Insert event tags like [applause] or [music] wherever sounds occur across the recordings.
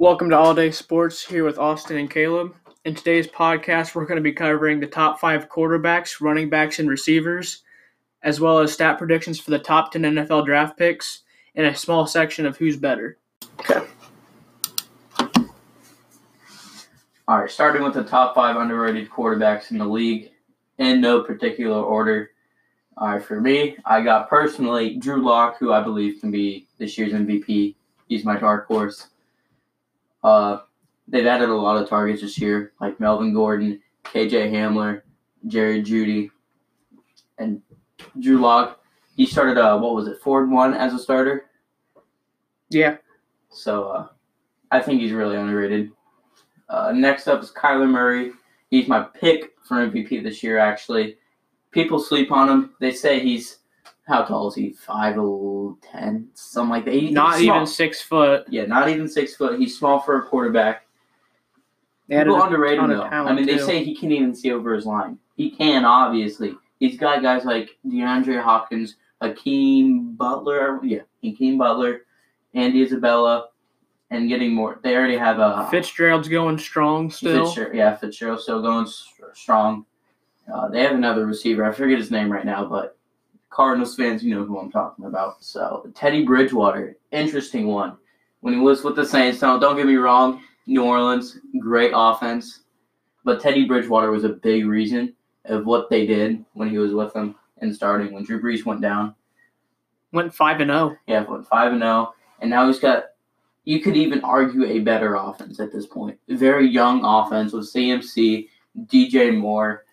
Welcome to All Day Sports here with Austin and Caleb. In today's podcast, we're going to be covering the top five quarterbacks, running backs, and receivers, as well as stat predictions for the top 10 NFL draft picks and a small section of who's better. Okay. All right, starting with the top five underrated quarterbacks in the league in no particular order. All right, for me, I got personally Drew Lock, who I believe can be this year's MVP. He's my dark horse. Uh, they've added a lot of targets this year, like Melvin Gordon, KJ Hamler, Jerry Jeudy, and Drew Lock. He started, uh, what was it, four and one as a starter. Yeah. So uh, I think he's really underrated. Uh, next up is Kyler Murray. He's my pick for MVP this year. Actually, people sleep on him. They say he's how tall is he? Five ten, something like that. He, Not even six foot. Yeah, not even six foot. He's small for a quarterback. They People underrate him though. I mean, they say he can't even see over his line. He can, obviously. He's got guys like DeAndre Hopkins, Hakeem Butler. Yeah, Hakeem Butler, Andy Isabella, and getting more. They already have a Fitzgerald's going strong still. Fitzgerald, yeah, Fitzgerald still going strong. Uh, they have another receiver. I forget his name right now, but Cardinals fans, you know who I'm talking about. So Teddy Bridgewater, interesting one. When he was with the Saints, don't, don't get me wrong, New Orleans, great offense, but Teddy Bridgewater was a big reason of what they did when he was with them and starting. When Drew Brees went down, Went five and oh. zero. yeah, went five and zero, and now he's got. You could even argue a better offense at this point. Very young offense with CMC, DJ Moore.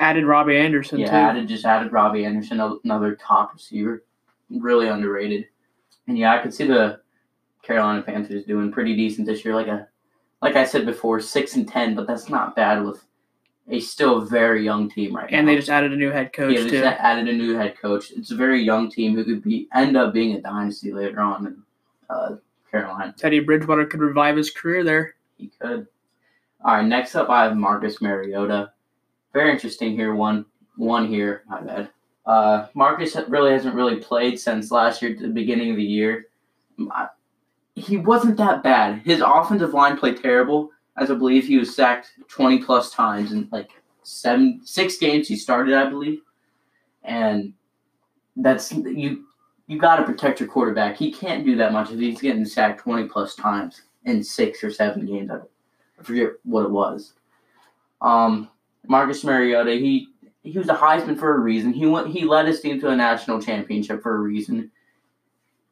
Added Robbie Anderson Yeah, too. added just added Robbie Anderson, another top receiver, really underrated. And yeah, I could see the Carolina Panthers doing pretty decent this year. Like a, like I said before, six and ten, but that's not bad with a still very young team right and now. they just added a new head coach yeah, they too. just added a new head coach. It's a very young team who could be end up being a dynasty later on in uh, Carolina. Teddy Bridgewater could revive his career there. He could. All right, next up I have Marcus Mariota. Very interesting here. One, one here. My bad. Uh, Marcus really hasn't really played since last year, the beginning of the year. He wasn't that bad. His offensive line played terrible, as I believe he was sacked twenty plus times in like seven, six games he started, I believe. And that's you. You got to protect your quarterback. He can't do that much if he's getting sacked twenty plus times in six or seven games. I forget what it was. Um, Marcus Mariota, he he was a Heisman for a reason. He went he led his team to a national championship for a reason.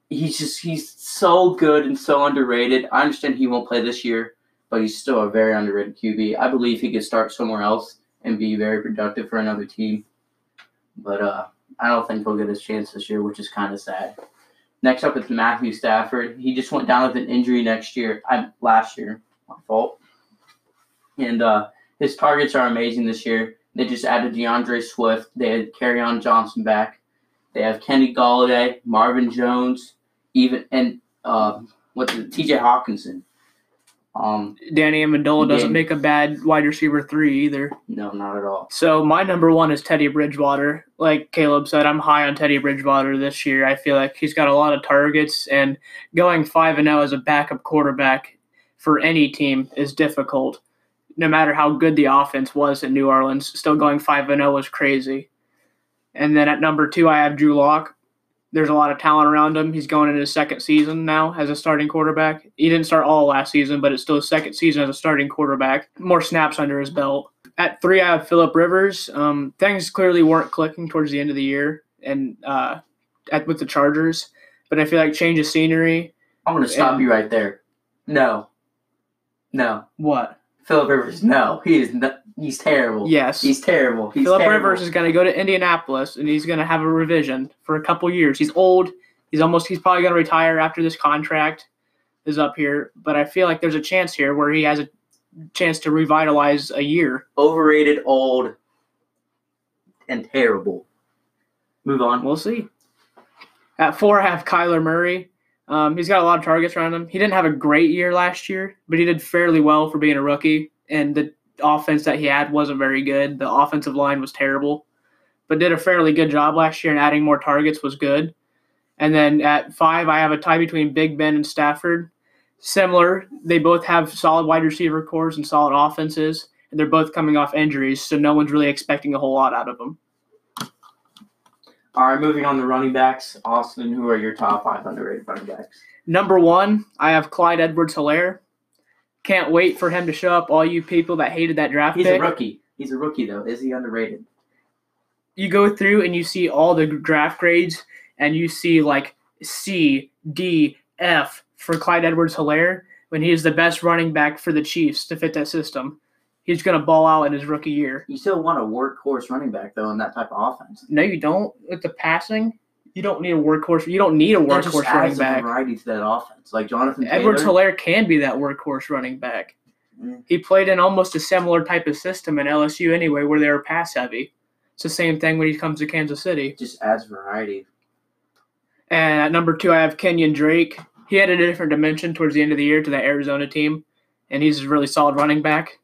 He's just he's so good and so underrated. I understand he won't play this year, but he's still a very underrated QB. I believe he could start somewhere else and be very productive for another team. But uh, I don't think he'll get his chance this year, which is kind of sad. Next up, is Matthew Stafford. He just went down with an injury next year. I last year, my fault. And uh, his targets are amazing this year. They just added DeAndre Swift. They had on Johnson back. They have Kenny Golladay, Marvin Jones, even and uh, what's it, T.J. Hockenson. Um, Danny Amendola doesn't Dan- make a bad wide receiver three either. no, not at all. So my number one is Teddy Bridgewater. Like Caleb said, I'm high on Teddy Bridgewater this year. I feel like he's got a lot of targets, and going five and zero as a backup quarterback for any team is difficult. No matter how good the offense was in New Orleans, still going five and zero was crazy. And then at number two, I have Drew Lock. There's a lot of talent around him. He's going into his second season now as a starting quarterback. He didn't start all last season, but it's still his second season as a starting quarterback. More snaps under his belt. At three, I have Philip Rivers. Um, things clearly weren't clicking towards the end of the year, and uh, at with the Chargers. But I feel like change of scenery. I'm gonna stop And- you right there. No, no, What? Philip Rivers. No, he is. not. he's terrible. Yes. he's terrible. He's Philip terrible. Rivers is going to go to Indianapolis, and he's going to have a revision for a couple years. He's old. He's almost. He's probably going to retire after this contract is up here. But I feel like there's a chance here where he has a chance to revitalize a year. overrated, old, and terrible. Move on. We'll see. At four, I have Kyler Murray. Um, he's got a lot of targets around him. He didn't have a great year last year, but he did fairly well for being a rookie. And the offense that he had wasn't very good. The offensive line was terrible, but did a fairly good job last year. And adding more targets was good. And then at five, I have a tie between Big Ben and Stafford. similar. They both have solid wide receiver cores and solid offenses, and they're both coming off injuries, so no one's really expecting a whole lot out of them. All right, moving on to running backs. Austin, who are your top five underrated running backs? Number one, I have Clyde Edwards Helaire. Can't wait for him to show up, all you people that hated that draft He's pick. a rookie. He's a rookie, though. Is he underrated? you go through and you see all the draft grades and you see like C, D, F for Clyde Edwards Helaire when he is the best running back for the Chiefs to fit that system. He's going to ball out in his rookie year. You still want a workhorse running back, though, in that type of offense. No, you don't. With the passing, you don't need a workhorse. You don't need a That workhorse running back. variety to that offense. Like Jonathan Edwards Taylor. Helaire can be that workhorse running back. Mm. He played in almost a similar type of system in LSU anyway, where they were pass heavy. It's the same thing when he comes to Kansas City. just adds variety. And at number two, I have Kenyon Drake. He had a different dimension towards the end of the year to that Arizona team, and he's a really solid running back.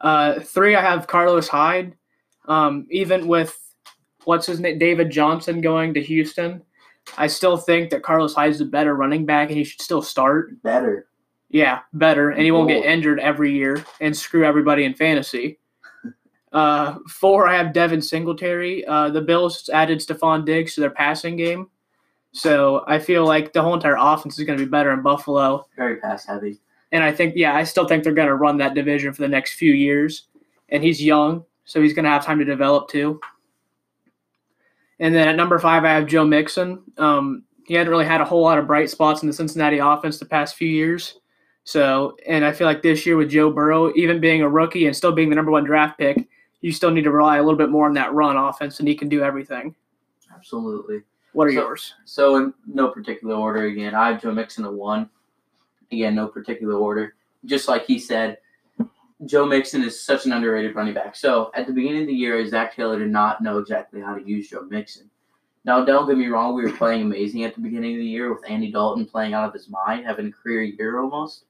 Uh, three, I have Carlos Hyde. Um, even with what's his name, David Johnson going to Houston, I still think that Carlos Hyde's a better running back, and he should still start. Better. Yeah, better, and he won't get injured every year and screw everybody in fantasy. [laughs] Uh, four, I have Devin Singletary. Uh, the Bills added Stefon Diggs to their passing game, so I feel like the whole entire offense is going to be better in Buffalo. Very pass heavy. And I think, yeah, I still think they're going to run that division for the next few years. And he's young, so he's going to have time to develop too. And then at number five, I have Joe Mixon. Um, he hadn't really had a whole lot of bright spots in the Cincinnati offense the past few years. So, and I feel like this year with Joe Burrow, even being a rookie and still being the number one draft pick, you still need to rely a little bit more on that run offense, and he can do everything. Absolutely. What are So- yours? So in no particular order again, I have Joe Mixon at one. Again, no particular order. Just like he said, Joe Mixon is such an underrated running back. So at the beginning of the year, Zac Taylor did not know exactly how to use Joe Mixon. Now, don't get me wrong, we were playing amazing at the beginning of the year with Andy Dalton playing out of his mind, having a career year almost.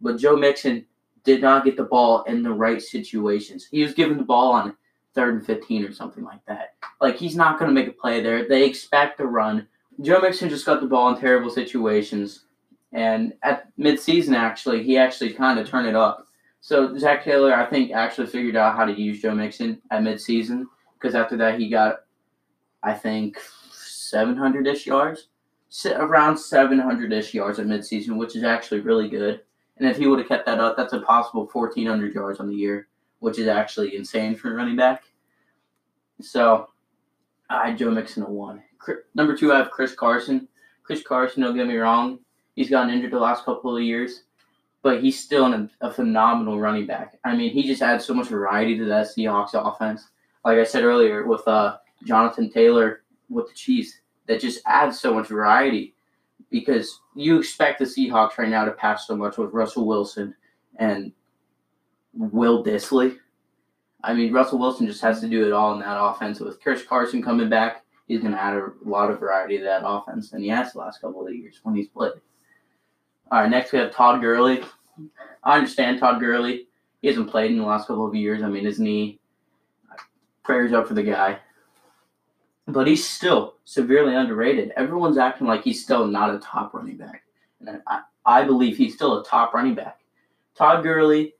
But Joe Mixon did not get the ball in the right situations. He was given the ball on third and 15 or something like that. Like, he's not going to make a play there. They expect to run. Joe Mixon just got the ball in terrible situations. And at midseason, actually, he actually kind of turned it up. So Zac Taylor, I think, actually figured out how to use Joe Mixon at midseason because after that, he got, I think, 700 ish yards. Around 700 ish yards at midseason, which is actually really good. And if he would have kept that up, that's a possible 1,400 yards on the year, which is actually insane for a running back. So I had Joe Mixon at one. Number two, I have Chris Carson. Chris Carson, don't get me wrong, he's gotten injured the last couple of years, but he's still an, a phenomenal running back. I mean, he just adds so much variety to that Seahawks offense. Like I said earlier, with uh, Jonathan Taylor with the Chiefs, that just adds so much variety because you expect the Seahawks right now to pass so much with Russell Wilson and Will Dissly. I mean, Russell Wilson just has to do it all in that offense. With Chris Carson coming back, he's going to add a lot of variety to that offense than he has the last couple of years when he's played. All right, next we have Todd Gurley. I understand Todd Gurley. He hasn't played in the last couple of years. I mean, his knee. Prayers up for the guy. But he's still severely underrated. Everyone's acting like he's still not a top running back. And I, I believe he's still a top running back. Todd Gurley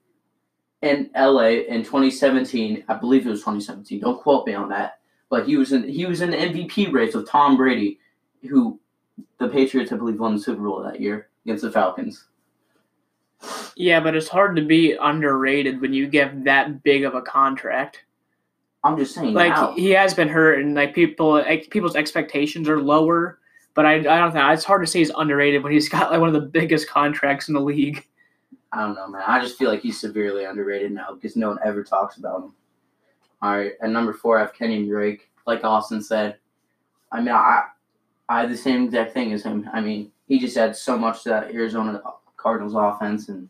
in LA in 2017, I believe it was 2017. Don't quote me on that. But he was in he was in the MVP race with Tom Brady, who the Patriots I believe won the Super Bowl that year against the Falcons. Yeah, but it's hard to be underrated when you give that big of a contract. I'm just saying like now. he has been hurt and like people like, people's expectations are lower but I, I don't think it's hard to say he's underrated when he's [laughs] got like one of the biggest contracts in the league I don't know, man. I just feel like he's severely underrated now because no one ever talks about him. All right, at number four, I have Kenyon Drake. Like Austin said, I mean, I I had the same exact thing as him. I mean, he just adds so much to that Arizona Cardinals offense, and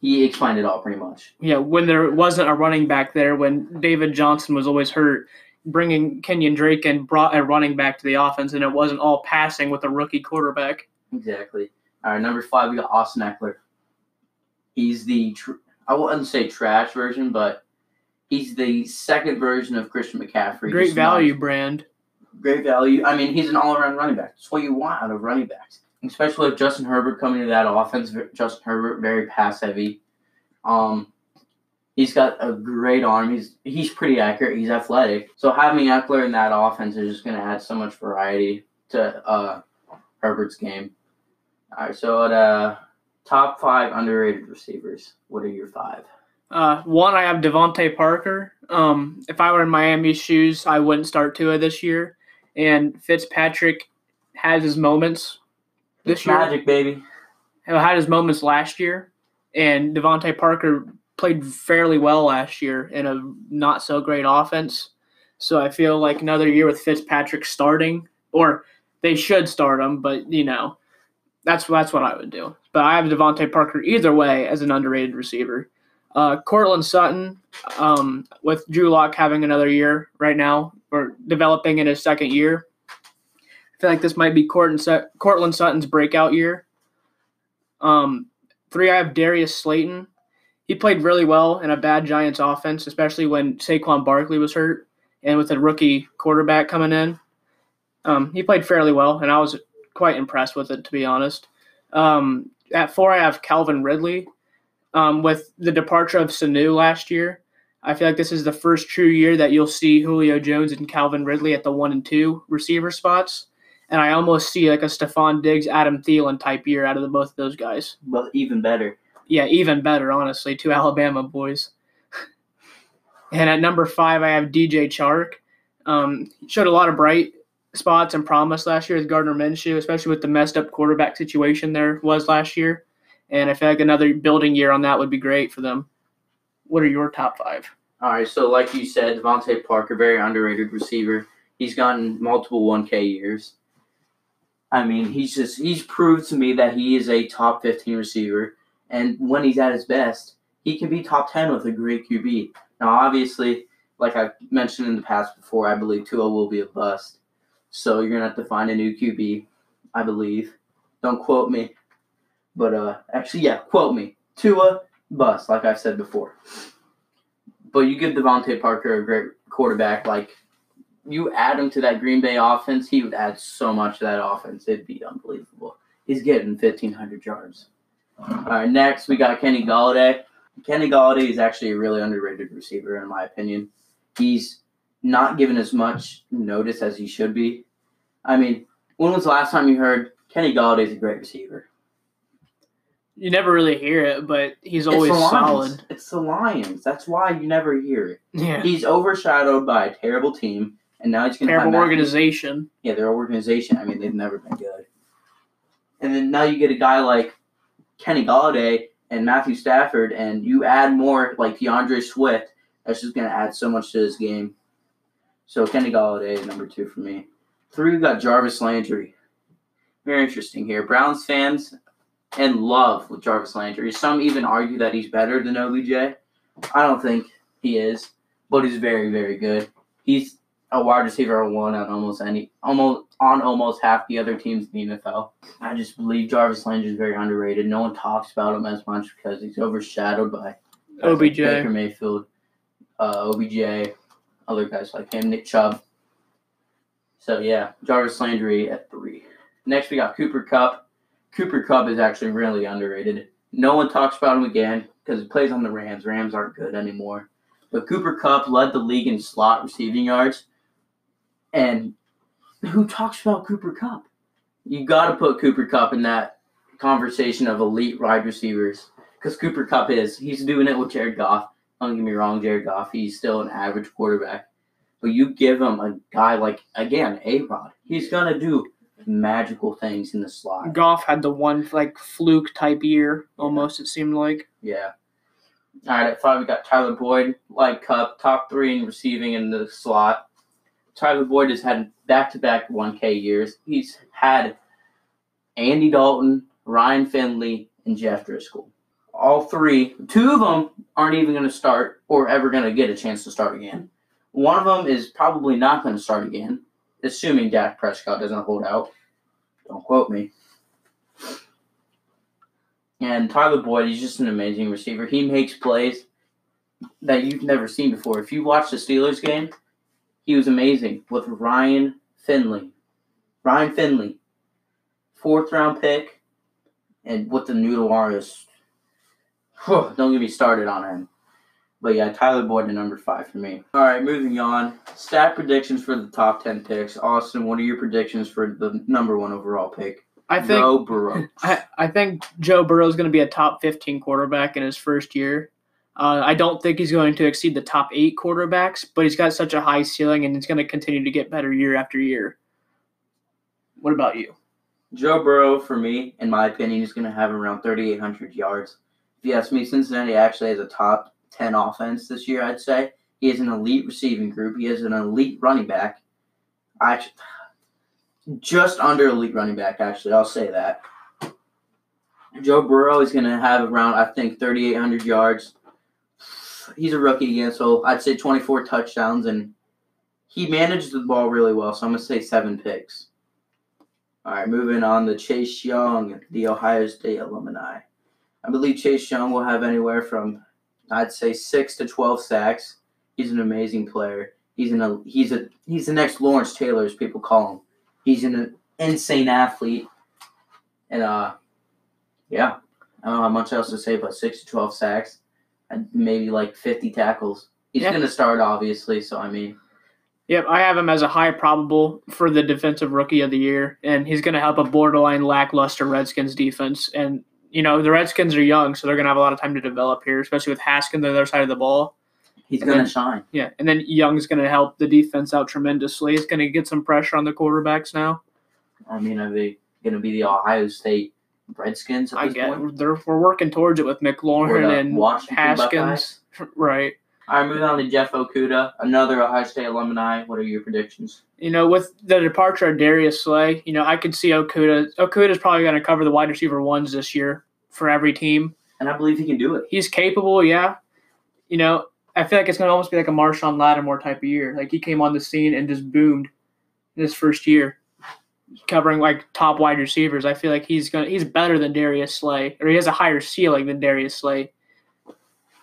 he explained it all pretty much. yeah when there wasn't a running back there when david johnson was always hurt bringing kenyon drake and brought a running back to the offense and it wasn't all passing with a rookie quarterback Exactly. All right, number five, we got Austin Ekeler. He's the tr- I wouldn't say trash version, but he's the second version of Christian McCaffrey. great Just not- value brand great value. I mean, he's an all-around running back. That's what you want out of running backs. especially with Justin Herbert coming to that offense. Justin Herbert very pass heavy. Um, he's got a great arm. He's he's pretty accurate. He's athletic. So having Ekeler in that offense is just going to add so much variety to uh, Herbert's game. All right, so at uh, top five underrated receivers, what are your five? Uh, one, I have DeVante Parker. Um, if I were in Miami's shoes, I wouldn't start Tua this year. And Fitzpatrick has his moments this It's year. magic, baby. He had his moments last year, and DeVante Parker played fairly well last year in a not so great offense. So I feel like another year with Fitzpatrick starting, or they should start him, but you know, that's that's what I would do. But I have DeVante Parker either way as an underrated receiver. Uh, Courtland Sutton, um, with Drew Lock having another year right now, or developing in his second year. I feel like this might be Courtland, Sutton's breakout year. Um, three, I have Darius Slayton. He played really well in a bad Giants offense, especially when Saquon Barkley was hurt and with a rookie quarterback coming in. Um, he played fairly well, and I was quite impressed with it, to be honest. Um, at four, I have Calvin Ridley. Um, with the departure of Sanu last year, I feel like this is the first true year that you'll see Julio Jones and Calvin Ridley at the one and two receiver spots. And I almost see like a Stefon Diggs, Adam Thielen type year out of the both of those guys. But even better. Yeah, even better, honestly, two [laughs] Alabama boys. [laughs] and at number five, I have DJ Chark. Um, showed a lot of bright spots and promise last year with Gardner Minshew, especially with the messed up quarterback situation there was last year. And I feel like another building year on that would be great for them. What are your top five? All right, so like you said, DeVante Parker, very underrated receiver. He's gotten multiple 1K years. I mean, he's just he's proved to me that he is a top 15 receiver, and when he's at his best, he can be top 10 with a great QB. Now, obviously, like I've mentioned in the past before, I believe Tua will be a bust. So you're gonna have to find a new QB, I believe. Don't quote me, but uh, actually, yeah, quote me. Tua bust, like I said before. But you give DeVante Parker a great quarterback, like you add him to that Green Bay offense, he would add so much to that offense. It'd be unbelievable. He's getting 1,500 yards. All right, next we got Kenny Golladay. Kenny Golladay is actually a really underrated receiver, in my opinion. He's not given as much notice as he should be. I mean, when was the last time you heard Kenny Golladay's a great receiver? You never really hear it, but he's always it's solid. It's the Lions. That's why you never hear it. Yeah. He's overshadowed by a terrible team, and now he's going to Terrible organization. Yeah, their organization. I mean, they've never been good. And then now you get a guy like Kenny Golladay and Matthew Stafford, and you add more like DeAndre Swift. That's just going to add so much to this game. So Kenny Golladay is number two for me. Three, we got Jarvis Landry. Very interesting here. Browns fans in love with Jarvis Landry. Some even argue that he's better than OBJ. I don't think he is, but he's very, very good. He's a wide receiver one on almost any almost on almost half the other teams in the NFL. I just believe Jarvis Landry is very underrated. No one talks about him as much because he's overshadowed by guys like OBJ. Baker Mayfield, uh, OBJ, other guys like him, Nick Chubb. So yeah, Jarvis Landry at three. Next we got Cooper Kupp. Cooper Kupp is actually really underrated. No one talks about him again because he plays on the Rams. Rams aren't good anymore. But Cooper Kupp led the league in slot receiving yards. And who talks about Cooper Kupp? You got to put Cooper Kupp in that conversation of elite wide receivers because Cooper Kupp is. He's doing it with Jared Goff. Don't get me wrong, Jared Goff. He's still an average quarterback. But you give him a guy like, again, A Rod. He's going to do magical things in the slot. Goff had the one like fluke type year almost. It seemed like. Yeah. All right, at five, we got Tyler Boyd, like Kupp, top three in receiving in the slot. Tyler Boyd has had back to back 1K years. He's had Andy Dalton, Ryan Finley, and Jeff Driskel. All three, two of them aren't even going to start or ever going to get a chance to start again. One of them is probably not going to start again, assuming Dak Prescott doesn't hold out. Don't quote me. And Tyler Boyd, he's just an amazing receiver. He makes plays that you've never seen before. If you watch the Steelers game, he was amazing with Ryan Finley. Ryan Finley. fourth round pick, and with the noodle is, whew, don't get me started on him. But yeah, Tyler Boyd at number five for me. All right, moving on. Stat predictions for the top ten picks. Austin, what are your predictions for the number one overall pick? I think Joe Burrow. [laughs] I, I think Joe Burrow is going to be a top 15 quarterback in his first year. Uh, I don't think he's going to exceed the top eight quarterbacks, but he's got such a high ceiling and he's going to continue to get better year after year. What about you? Joe Burrow, for me, in my opinion, is going to have around 3,800 yards. If you ask me, Cincinnati actually has a top 10 offense this year, I'd say. He has an elite receiving group. He has an elite running back. I just under elite running back, actually. I'll say that. Joe Burrow is going to have around, I think, 3,800 yards. He's a rookie again, so I'd say 24 touchdowns, and he manages the ball really well, so I'm going to say seven picks. All right, moving on to Chase Young, the Ohio State alumni. I believe Chase Young will have anywhere from, I'd say, six to 12 sacks. He's an amazing player. He's an he's a he's the next Lawrence Taylor, as people call him. He's an insane athlete, and uh, yeah, I don't know how much else to say, but six to twelve sacks, and maybe like fifty tackles. He's Yeah. gonna start, obviously. So I mean, Yep, I have him as a high probable for the defensive rookie of the year, and he's going to help a borderline lackluster Redskins defense. And you know the Redskins are young, so they're going to have a lot of time to develop here, especially with Haskins on the other side of the ball. he's gonna then- shine. Yeah, and then Young's going to help the defense out tremendously. He's going to get some pressure on the quarterbacks now. I mean, are they gonna be the Ohio State Redskins at I this get point? they're, we're working towards it with McLaurin and Washington Haskins. Right. All right, moving on to Jeff Okudah, another Ohio State alumni. What are your predictions? You know, with the departure of Darius Slay, you know, I could see Okudah. Okudah's probably going to cover the wide receiver ones this year for every team. And I believe he can do it. He's capable, yeah. You know, I feel like it's going to almost be like a Marshon Lattimore type of year. Like he came on the scene and just boomed in his first year, covering like top wide receivers. I feel like he's going to he's better than Darius Slay, or he has a higher ceiling than Darius Slay.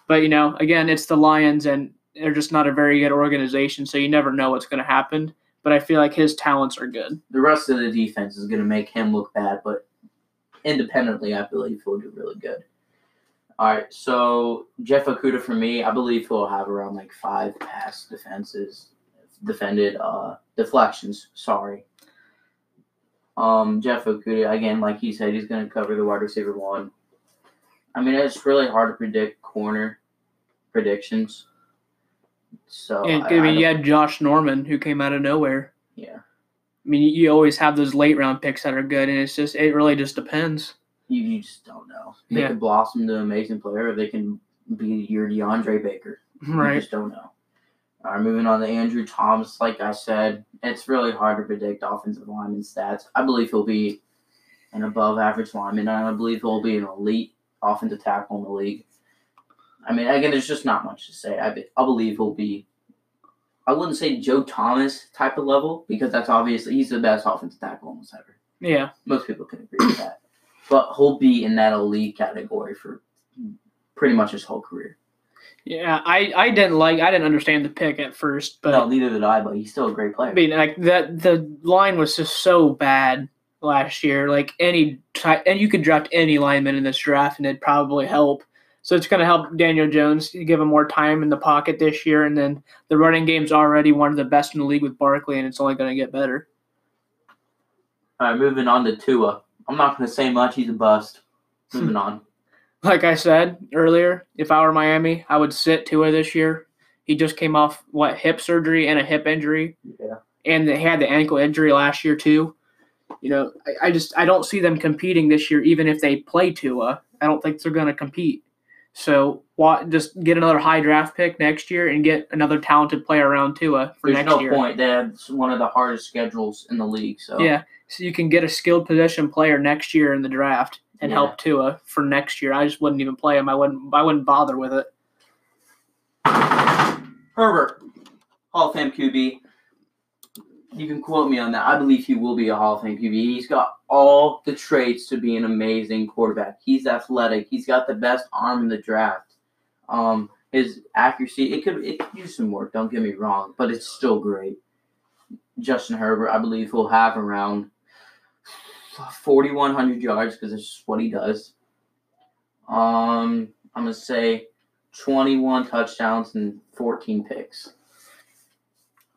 But you know, again, it's the Lions, and they're just not a very good organization, so you never know what's going to happen. But I feel like his talents are good. The rest of the defense is going to make him look bad, but independently, I believe he'll do really good. All right, so Jeff Okudah for me, I believe he'll have around like five pass defenses, defended uh deflections. Sorry. Um, Jeff Okudah again, like he said, he's going to cover the wide receiver one. I mean, it's really hard to predict corner predictions. So And I- I, I mean, don't- you had Josh Norman who came out of nowhere. yeah. I mean, you, you always have those late round picks that are good, and it's just it really just depends. you, you just don't know. They Yeah. could blossom into an amazing player, or they can be your DeAndre Baker. You Right. just don't know. All right, moving on to Andrew Thomas. Like I said, it's really hard to predict offensive lineman stats. I believe he'll be an above average lineman, and I believe he'll be an elite offensive tackle in the league. I mean, again, there's just not much to say. I, be, I believe he'll be, I wouldn't say Joe Thomas type of level, because that's obviously, he's the best offensive tackle almost ever. Yeah. Most people can agree with that. But he'll be in that elite category for pretty much his whole career. Yeah. I, I didn't like I didn't understand the pick at first, but no, neither did I, but he's still a great player. I mean, like that the line was just so bad last year. Like any ty- and you could draft any lineman in this draft, and it'd probably help. So it's going to help Daniel Jones give him more time in the pocket this year, and then the running game's already one of the best in the league with Barkley, and it's only going to get better. All right, moving on to Tua. I'm not going to say much. He's a bust. [laughs] Moving on. Like I said earlier, if I were Miami, I would sit Tua this year. He just came off what hip surgery and a hip injury. Yeah. and they had the ankle injury last year too. You know, I, I just I don't see them competing this year, even if they play Tua. I don't think they're going to compete. So why, just get another high draft pick next year and get another talented player around Tua for There's next no year. point. They have one of the hardest schedules in the league. So Yeah, so you can get a skilled position player next year in the draft and Yeah. help Tua for next year. I just wouldn't even play him. I wouldn't. I wouldn't bother with it. Herbert, Hall of Fame QB. You can quote me on that. I believe he will be a Hall of Fame QB. He's got all the traits to be an amazing quarterback. He's athletic. He's got the best arm in the draft. Um, his accuracy it could it could use some work. Don't get me wrong, but it's still great. Justin Herbert, I believe, will have around 4,100 yards because it's what he does. Um, I'm gonna say 21 touchdowns and 14 picks.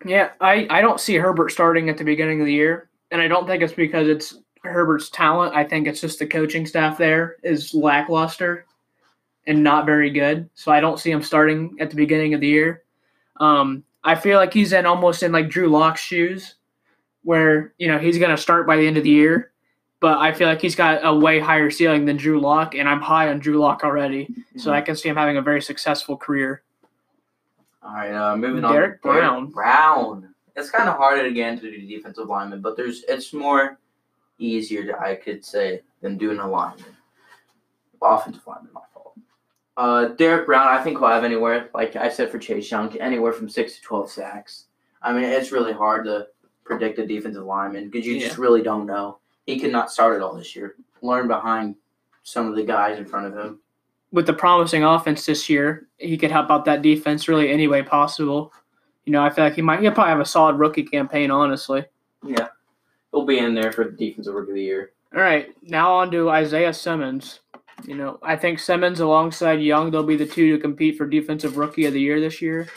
Yeah, I, I don't see Herbert starting at the beginning of the year, and I don't think it's because it's Herbert's talent. I think it's just the coaching staff there is lackluster and not very good. So I don't see him starting at the beginning of the year. Um, I feel like he's in almost in like Drew Lock's shoes, where you know he's going to start by the end of the year, but I feel like he's got a way higher ceiling than Drew Lock, and I'm high on Drew Lock already. So I can see him having a very successful career. All right, uh, moving on. Derrick Brown. Brown. It's kind of harder again to get into the defensive lineman, but there's it's more easier, to, I could say, than doing a lineman. Offensive lineman, my fault. Uh, Derrick Brown, I think will have anywhere, like I said for Chase Young, anywhere from six to twelve sacks. I mean, it's really hard to predict a defensive lineman because you just really don't know. He could not start at all this year. Learn behind some of the guys in front of him. With the promising offense this year, he could help out that defense really any way possible. You know, I feel like he might he'll probably have a solid rookie campaign, honestly. Yeah, he'll be in there for the defensive rookie of the year. All right, now on to Isaiah Simmons. You know, I think Simmons alongside Young, they'll be the two to compete for Defensive Rookie of the Year this year.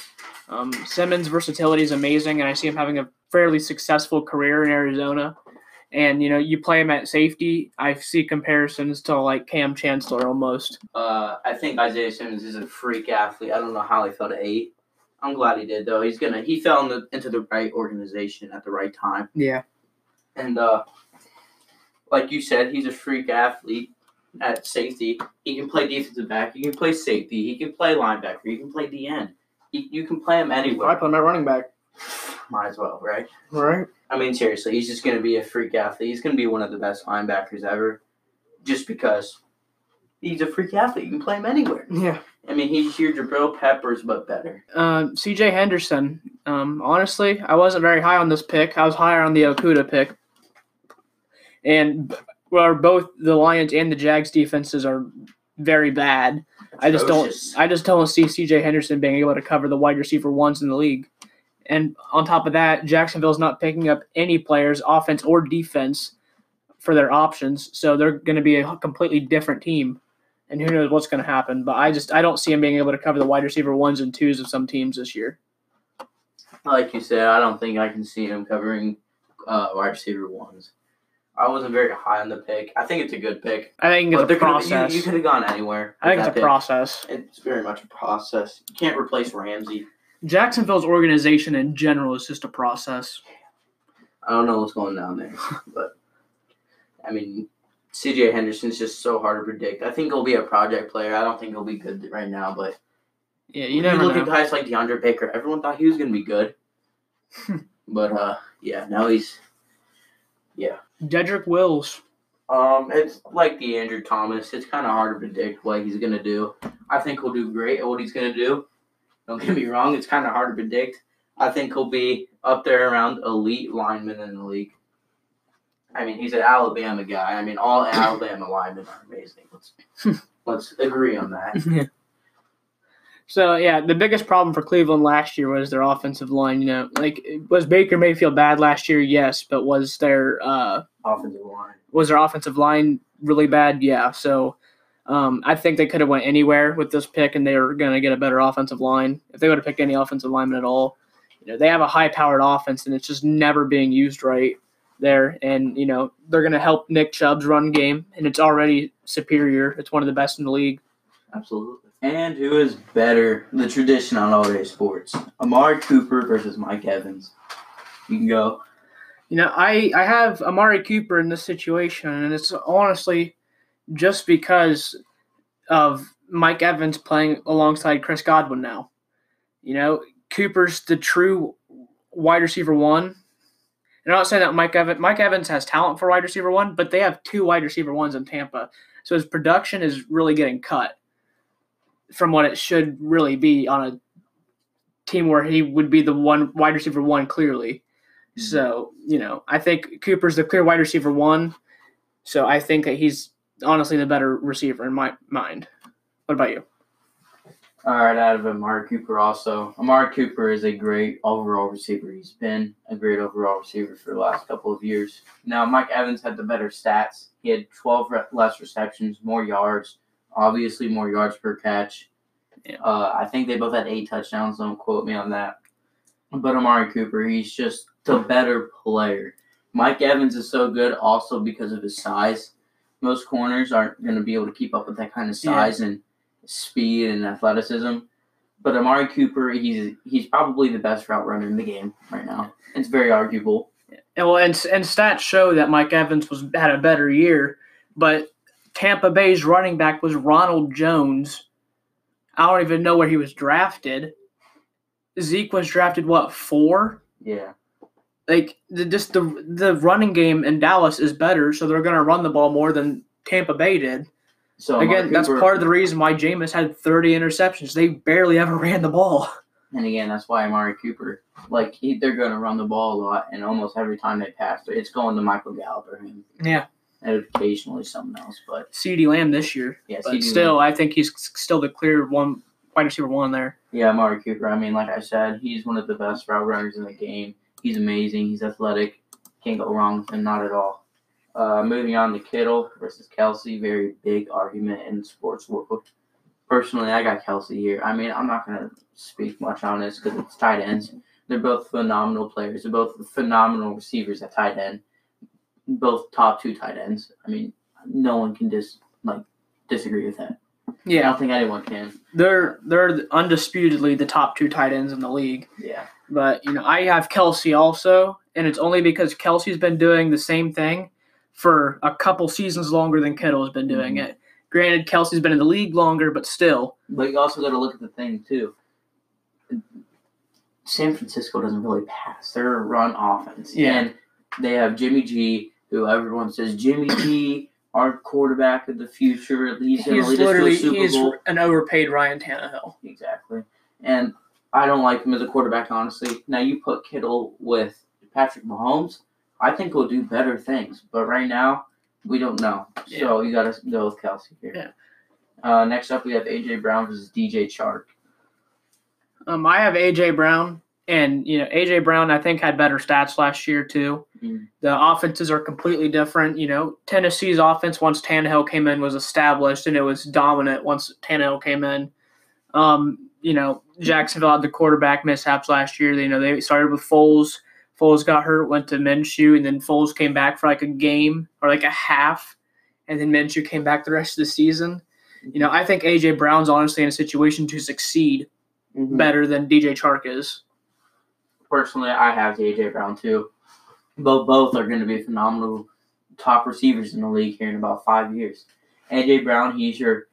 Um, Simmons' versatility is amazing, and I see him having a fairly successful career in Arizona. And you know, you play him at safety. I see comparisons to like Kam Chancellor almost. Uh, I think Isaiah Simmons is a freak athlete. I don't know how he fell to eight. I'm glad he did though. He's gonna he fell in the, into the right organization at the right time. Yeah. And uh, like you said, he's a freak athlete at safety. He can play defensive back. He can play safety. He can play linebacker. He can play the end. He, you can play him I anywhere. put him at running back. Might as well, right? Right. I mean, seriously, he's just going to be a freak athlete. He's going to be one of the best linebackers ever, just because he's a freak athlete. You can play him anywhere. Yeah. I mean, he's your Jabril Peppers, but better. Um, C.J. Henderson. Um, honestly, I wasn't very high on this pick. I was higher on the Okudah pick. And b- well, both the Lions and the Jags defenses are very bad. I just don't. I just don't see C.J. Henderson being able to cover the wide receiver ones in the league. And on top of that, Jacksonville's not picking up any players, offense or defense, for their options. So they're going to be a completely different team. And who knows what's going to happen? But I just I don't see him being able to cover the wide receiver ones and twos of some teams this year. Like you said, I don't think I can see him covering uh, wide receiver ones. I wasn't very high on the pick. I think it's a good pick. I think it's But a process. You, you could have gone anywhere. I think it's a pick. process. It's very much a process. You can't replace Ramsey. Jacksonville's organization in general is just a process. I don't know what's going down there, [laughs] but I mean, CJ Henderson's just so hard to predict. I think he'll be a project player. I don't think he'll be good right now, but Yeah, you, you never look know. at guys like DeAndre Baker. Everyone thought he was going to be good, [laughs] but uh, yeah, now he's yeah. Jedrick Wills. Um, it's like the Andrew Thomas. It's kind of hard to predict what he's gonna do. I think he'll do great at what he's gonna do. Don't get me wrong; it's kind of hard to predict. I think he'll be up there around elite lineman in the league. I mean, he's an Alabama guy. I mean, all [coughs] Alabama linemen are amazing. Let's [laughs] let's agree on that. [laughs] So yeah, the biggest problem for Cleveland last year was their offensive line. You know, like was Baker Mayfield bad last year? Yes, but was their uh, Offensive line. was their offensive line really bad? Yeah. So um, I think they could have went anywhere with this pick, and they were going to get a better offensive line if they would have picked any offensive lineman at all. You know, they have a high-powered offense, and it's just never being used right there. And you know, they're going to help Nick Chubb's run game, and it's already superior. It's one of the best in the league. Absolutely. And who is better? The tradition on all day sports: Amari Cooper versus Mike Evans. You can go. You know, I, I have Amari Cooper in this situation, and it's honestly just because of Mike Evans playing alongside Chris Godwin now. You know, Cooper's the true wide receiver one. And I'm not saying that Mike Evans Mike Evans has talent for wide receiver one, but they have two wide receiver ones in Tampa. So his production is really getting cut from what it should really be on a team where he would be the one wide receiver one clearly. Mm-hmm. So, you know, I think Cooper's the clear wide receiver one. So I think that he's honestly the better receiver in my mind. What about you? All right, out of Amari Cooper also. Amari Cooper is a great overall receiver. He's been a great overall receiver for the last couple of years. Now, Mike Evans had the better stats. He had 12 re- less receptions, more yards, obviously more yards per catch. Yeah. Uh, I think they both had eight touchdowns. Don't quote me on that. But Amari Cooper, he's just the better player. Mike Evans is so good also because of his size. Most corners aren't going to be able to keep up with that kind of Yeah. size and speed and athleticism. But Amari Cooper, he's he's probably the best route runner in the game right now. It's very arguable. And well, and, and stats show that Mike Evans was had a better year, but Tampa Bay's running back was Ronald Jones. I don't even know where he was drafted. Zeke was drafted what four? Yeah. Like the, just the the running game in Dallas is better, so they're gonna run the ball more than Tampa Bay did. So Again, that's part of the reason why Jameis had 30 interceptions. They barely ever [laughs] ran the ball. And again, that's why Amari Cooper, like he, they're going to run the ball a lot, and almost every time they pass, it, it's going to Michael Gallup or him, Yeah, and occasionally someone else. But CeeDee Lamb this year, yeah, but still, I think he's still the clear one wide receiver one there. Yeah, Amari Cooper. I mean, like I said, he's one of the best route runners in the game. He's amazing. He's athletic. Can't go wrong with him, not at all. Uh, moving on to Kittle versus Kelce. Very big argument in sports world. Personally, I got Kelce here. I mean, I'm not going to speak much on this because it's tight ends. They're both phenomenal players. They're both phenomenal receivers at tight end. Both top two tight ends. I mean, no one can dis like disagree with that. Yeah, I don't think anyone can. they're they're undisputedly the top two tight ends in the league. Yeah. But you know, I have Kelce also, and it's only because Kelce's been doing the same thing for a couple seasons longer than Kittle has been doing Mhm. it. Granted, Kelce's been in the league longer, but still, But you also got to look at the thing too. San Francisco doesn't really pass; they're a run offense, Yeah. and they have Jimmy G, who everyone says Jimmy G, our quarterback of the future. Going to he's lead us to a literally he's an overpaid Ryan Tannehill. Exactly, and I don't like him as a quarterback, honestly. Now you put Kittle with Patrick Mahomes, I think we'll do better things. But right now, we don't know. So you got to go with Kelce here. Yeah. Uh, next up, we have AJ Brown versus DJ Chark. Um, I have AJ Brown, and you know AJ Brown I think had better stats last year too. Mm. The offenses are completely different. You know Tennessee's offense once Tannehill came in was established, and it was dominant once Tannehill came in. Um, you know Jacksonville had the quarterback mishaps last year. You know they started with Foles. Foles got hurt, went to Minshew, and then Foles came back for like a game or like a half, and then Minshew came back the rest of the season. You know, I think AJ Brown's honestly in a situation to succeed Mhm. better than DJ Chark is. Personally, I have AJ Brown too. But both are going to be phenomenal top receivers in the league here in about five years. AJ Brown, he's your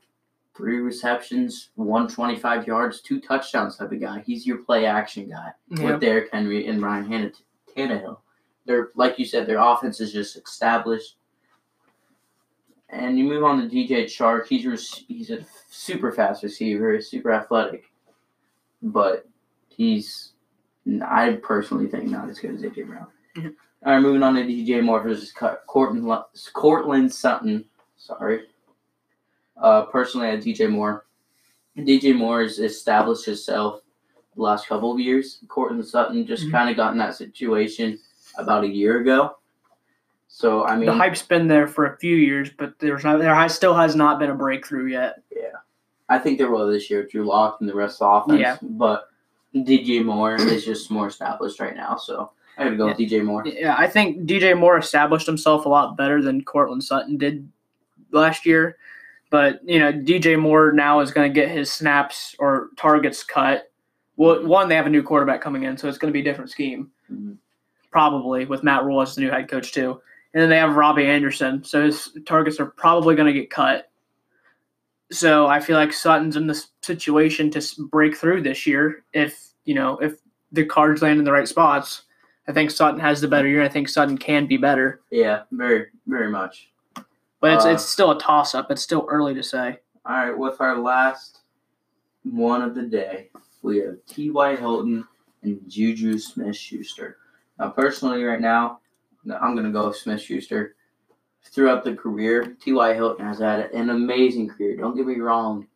three receptions, 125 yards, two touchdowns type of guy. He's your play action guy with Derrick Henry and Ryan Tannehill. They're like you said, their offense is just established. And you move on to DJ Chark. He's res- he's a super fast receiver, super athletic, but he's I personally think not as good as AJ Brown. Mhm. All right, moving on to DJ Moore versus Co- Courtland Courtland Sutton. Sorry. Uh, personally, I DJ Moore. DJ Moore has established himself the last couple of years. Courtland Sutton just Mhm. kind of got in that situation about a year ago. So I mean, the hype's been there for a few years, but there's not, there has, still has not been a breakthrough yet. Yeah, I think there will this year. Drew Lock and the rest of the offense. Yeah. But DJ Moore is just more established right now. So I got to go with DJ Moore. Yeah, I think DJ Moore established himself a lot better than Courtland Sutton did last year. But you know, DJ Moore now is going to get his snaps or targets cut. Well, one they have a new quarterback coming in, so it's going to be a different scheme, Mhm. probably with Matt Rhule as the new head coach too. And then they have Robbie Anderson, so his targets are probably going to get cut. So I feel like Sutton's in this situation to break through this year. If you know, if the cards land in the right spots, I think Sutton has the better year. I think Sutton can be better, Yeah, very, very much. But it's Uh, it's still a toss up. It's still early to say. All right, with our last one of the day, we have T.Y. Hilton and Juju Smith Schuster. Now, personally, right now, I'm going to go with Smith Schuster. Throughout the career, T.Y. Hilton has had an amazing career. Don't get me wrong,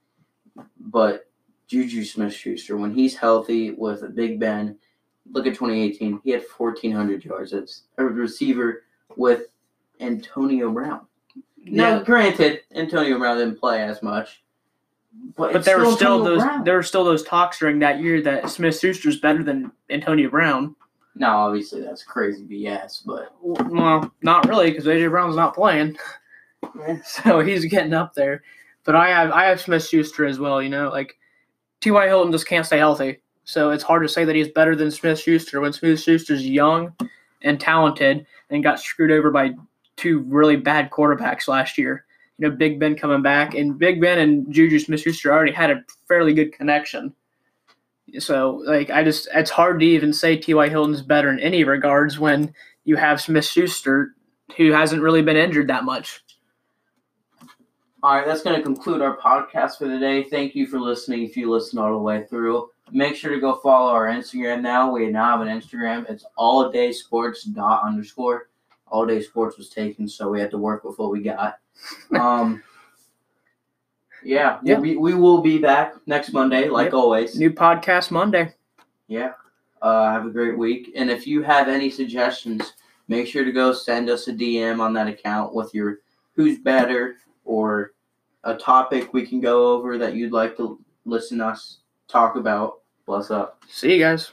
but Juju Smith Schuster, when he's healthy with a Big Ben, look at 2018, he had 1,400 yards as a receiver with Antonio Brown. Now, Yeah. granted, Antonio Brown didn't play as much, but, But there were still Antonio those Brown. there were still those talks during that year that Smith Schuster's better than Antonio Brown. Now, obviously, that's crazy BS, but Well, not really, because AJ Brown's not playing, [laughs] so he's getting up there. But I have I have Smith Schuster as well. You know, like T.Y. Hilton just can't stay healthy, so it's hard to say that he's better than Smith Schuster when Smith Schuster's young and talented and got screwed over by two really bad quarterbacks last year. You know, Big Ben coming back, and Big Ben and Juju Smith Schuster already had a fairly good connection. So, like, I just, it's hard to even say T.Y. Hilton's better in any regards when you have Smith Schuster, who hasn't really been injured that much. All right, that's going to conclude our podcast for the day. Thank you for listening. If you listen all the way through, make sure to go follow our Instagram now. We now have an Instagram. It's all day sports dot underscore. All day sports was taken, so we had to work with what we got. [laughs] Um, yeah, Yeah. Be, we will be back next Monday, like Yep. always. New podcast Monday. Yeah. Uh, have a great week. And if you have any suggestions, make sure to go send us a DM on that account with your who's better or a topic we can go over that you'd like to listen us talk about. Bless up. See you guys.